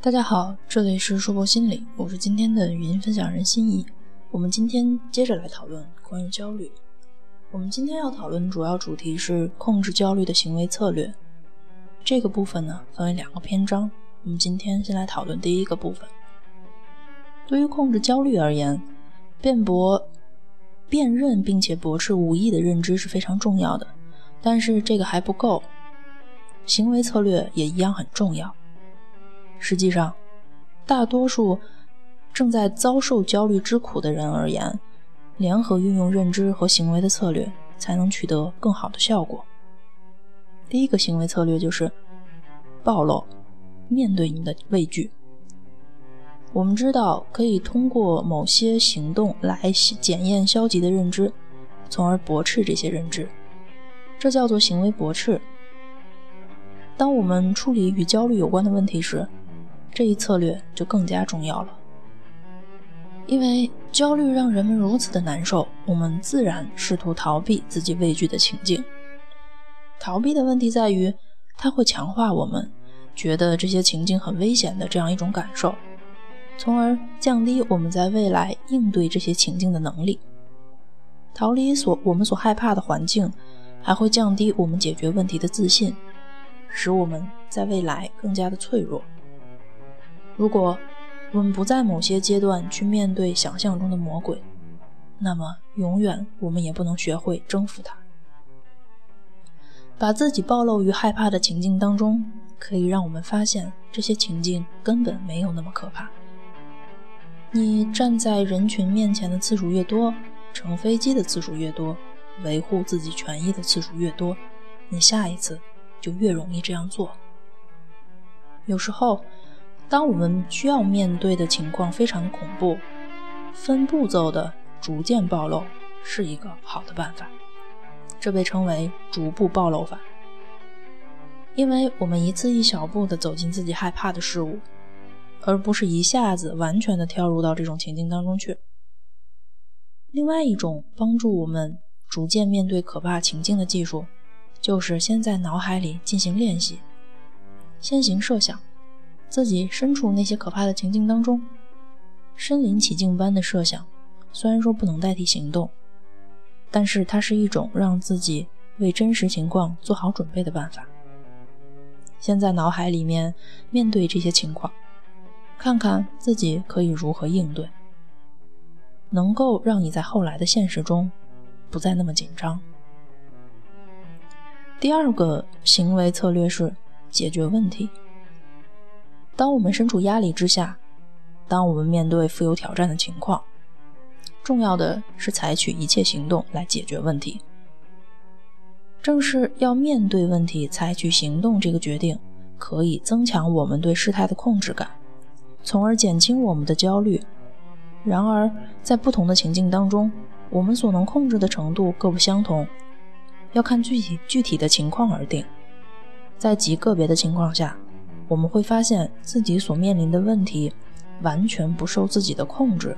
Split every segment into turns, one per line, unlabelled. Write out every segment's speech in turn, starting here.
大家好，这里是说博心理，我是今天的语音分享人心怡。我们今天接着来讨论关于焦虑。我们今天要讨论的主要主题是控制焦虑的行为策略。这个部分呢，分为两个篇章。我们今天先来讨论第一个部分。对于控制焦虑而言，辩驳、辨认并且驳斥无意的认知是非常重要的。但是这个还不够，行为策略也一样很重要。实际上，大多数正在遭受焦虑之苦的人而言，联合运用认知和行为的策略，才能取得更好的效果。第一个行为策略就是暴露，面对你的畏惧。我们知道，可以通过某些行动来检验消极的认知，从而驳斥这些认知。这叫做行为驳斥。当我们处理与焦虑有关的问题时，这一策略就更加重要了。因为焦虑让人们如此的难受，我们自然试图逃避自己畏惧的情境。逃避的问题在于，它会强化我们觉得这些情境很危险的这样一种感受，从而降低我们在未来应对这些情境的能力。逃离所我们所害怕的环境。还会降低我们解决问题的自信，使我们在未来更加的脆弱。如果我们不在某些阶段去面对想象中的魔鬼，那么永远我们也不能学会征服它。把自己暴露于害怕的情境当中，可以让我们发现这些情境根本没有那么可怕。你站在人群面前的次数越多，乘飞机的次数越多。维护自己权益的次数越多，你下一次就越容易这样做。有时候，当我们需要面对的情况非常恐怖，分步骤的逐渐暴露是一个好的办法。这被称为逐步暴露法，因为我们一次一小步的走进自己害怕的事物，而不是一下子完全的跳入到这种情境当中去。另外一种帮助我们。逐渐面对可怕情境的技术，就是先在脑海里进行练习，先行设想自己身处那些可怕的情境当中，身临其境般的设想。虽然说不能代替行动，但是它是一种让自己为真实情况做好准备的办法。先在脑海里面面对这些情况，看看自己可以如何应对，能够让你在后来的现实中。不再那么紧张。第二个行为策略是解决问题。当我们身处压力之下，当我们面对富有挑战的情况，重要的是采取一切行动来解决问题。正是要面对问题、采取行动这个决定，可以增强我们对事态的控制感，从而减轻我们的焦虑。然而，在不同的情境当中，我们所能控制的程度各不相同，要看具体具体的情况而定。在极个别的情况下，我们会发现自己所面临的问题完全不受自己的控制。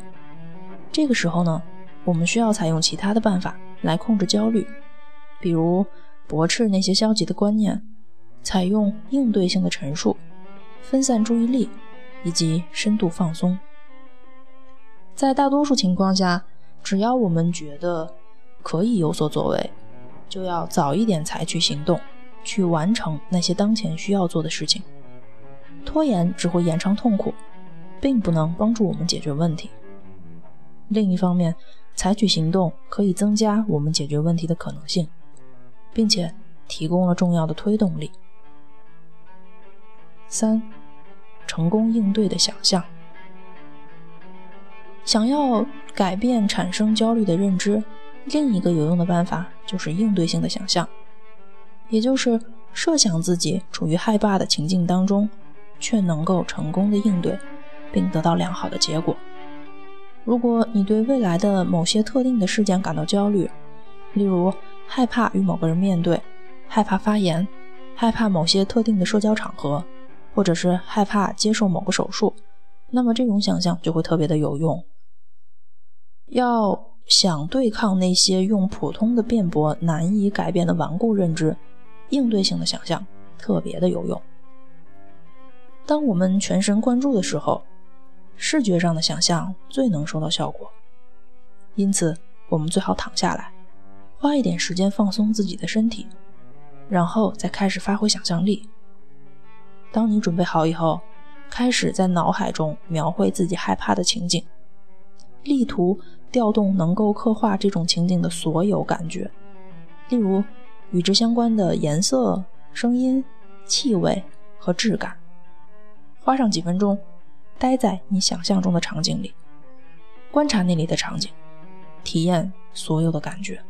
这个时候呢，我们需要采用其他的办法来控制焦虑，比如驳斥那些消极的观念，采用应对性的陈述，分散注意力，以及深度放松。在大多数情况下。只要我们觉得可以有所作为，就要早一点采取行动，去完成那些当前需要做的事情。拖延只会延长痛苦，并不能帮助我们解决问题。另一方面，采取行动可以增加我们解决问题的可能性，并且提供了重要的推动力。三、成功应对的想象。想要改变产生焦虑的认知，另一个有用的办法就是应对性的想象，也就是设想自己处于害怕的情境当中，却能够成功的应对，并得到良好的结果。如果你对未来的某些特定的事件感到焦虑，例如害怕与某个人面对，害怕发言，害怕某些特定的社交场合，或者是害怕接受某个手术，那么这种想象就会特别的有用。要想对抗那些用普通的辩驳难以改变的顽固认知，应对性的想象特别的有用。当我们全神贯注的时候，视觉上的想象最能收到效果。因此，我们最好躺下来，花一点时间放松自己的身体，然后再开始发挥想象力。当你准备好以后，开始在脑海中描绘自己害怕的情景，力图调动能够刻画这种情景的所有感觉，例如与之相关的颜色、声音、气味和质感。花上几分钟，待在你想象中的场景里，观察那里的场景。体验所有的感觉。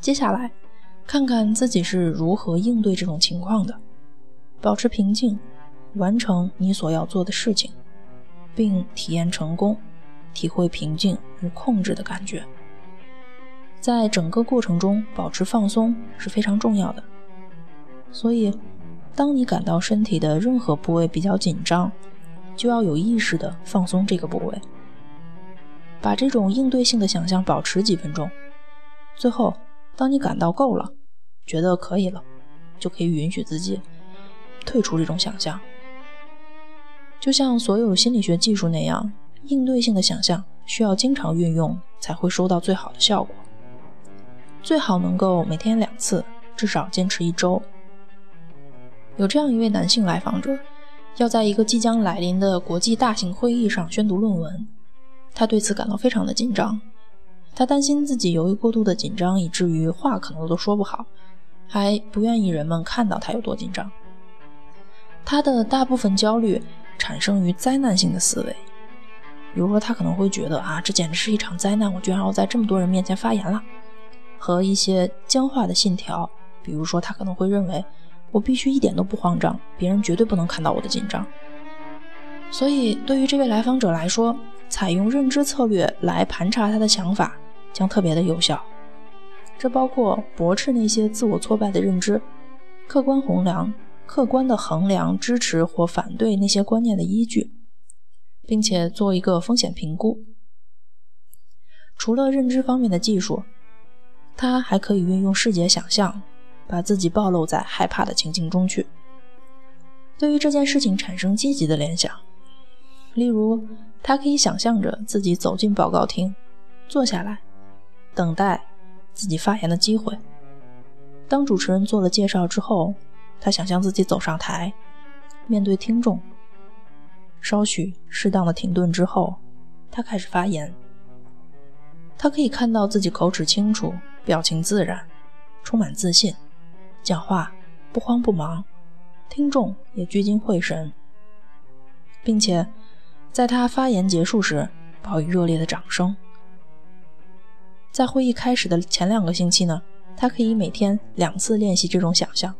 接下来，看看自己是如何应对这种情况的。保持平静，完成你所要做的事情，并体验成功，体会平静与控制的感觉。在整个过程中，保持放松是非常重要的。所以，当你感到身体的任何部位比较紧张，就要有意识地放松这个部位。把这种应对性的想象保持几分钟，最后，当你感到够了，觉得可以了，就可以允许自己退出这种想象。就像所有心理学技术那样，应对性的想象需要经常运用才会收到最好的效果。最好能够每天两次，至少坚持一周。有这样一位男性来访者，要在一个即将来临的国际大型会议上宣读论文。他对此感到非常的紧张，他担心自己由于过度的紧张，以至于话可能都说不好，还不愿意人们看到他有多紧张。他的大部分焦虑产生于灾难性的思维，比如说他可能会觉得啊，这简直是一场灾难，我居然要在这么多人面前发言了，和一些僵化的信条，比如说他可能会认为我必须一点都不慌张，别人绝对不能看到我的紧张。所以对于这位来访者来说，采用认知策略来盘查他的想法，将特别的有效。这包括驳斥那些自我挫败的认知，客观衡量、客观的衡量支持或反对那些观念的依据，并且做一个风险评估。除了认知方面的技术，他还可以运用视觉想象，把自己暴露在害怕的情境中去，对于这件事情产生积极的联想，例如。他可以想象着自己走进报告厅，坐下来，等待自己发言的机会。当主持人做了介绍之后，他想象自己走上台，面对听众。稍许适当的停顿之后，他开始发言。他可以看到自己口齿清楚，表情自然，充满自信，讲话不慌不忙，听众也聚精会神，并且。在他发言结束时，报以热烈的掌声。在会议开始的前两个星期呢，他可以每天两次练习这种想象。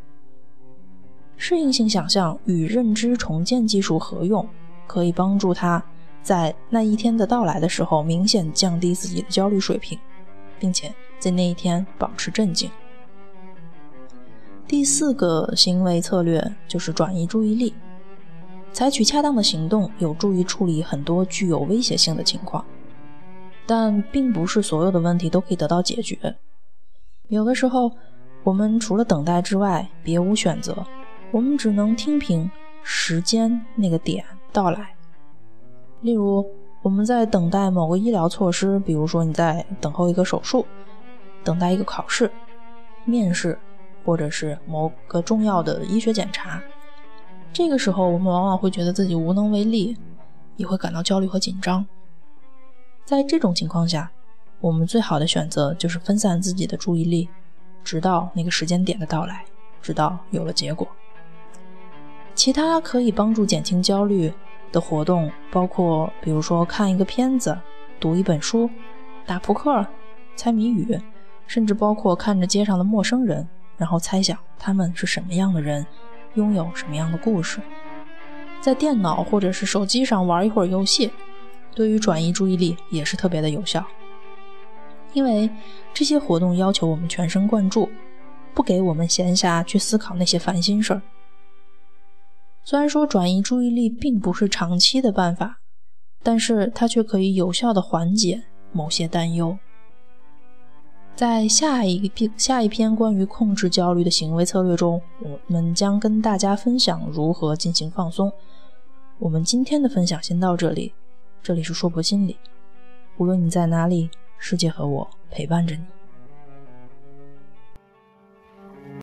适应性想象与认知重建技术合用，可以帮助他在那一天的到来的时候明显降低自己的焦虑水平，并且在那一天保持镇静。第四个行为策略就是转移注意力。采取恰当的行动有助于处理很多具有威胁性的情况，但并不是所有的问题都可以得到解决。有的时候，我们除了等待之外别无选择，我们只能听凭时间那个点到来。例如，我们在等待某个医疗措施，比如说你在等候一个手术、等待一个考试、面试，或者是某个重要的医学检查。这个时候，我们往往会觉得自己无能为力，也会感到焦虑和紧张。在这种情况下，我们最好的选择就是分散自己的注意力，直到那个时间点的到来，直到有了结果。其他可以帮助减轻焦虑的活动，包括比如说看一个片子、读一本书、打扑克、猜谜语，甚至包括看着街上的陌生人，然后猜想他们是什么样的人。拥有什么样的故事？在电脑或者是手机上玩一会儿游戏，对于转移注意力也是特别的有效。因为这些活动要求我们全神贯注，不给我们闲暇去思考那些烦心事儿。虽然说转移注意力并不是长期的办法，但是它却可以有效的缓解某些担忧。在下一篇下一篇关于控制焦虑的行为策略中，我们将跟大家分享如何进行放松。我们今天的分享先到这里，这里是说博心理，无论你在哪里，世界和我陪伴着你。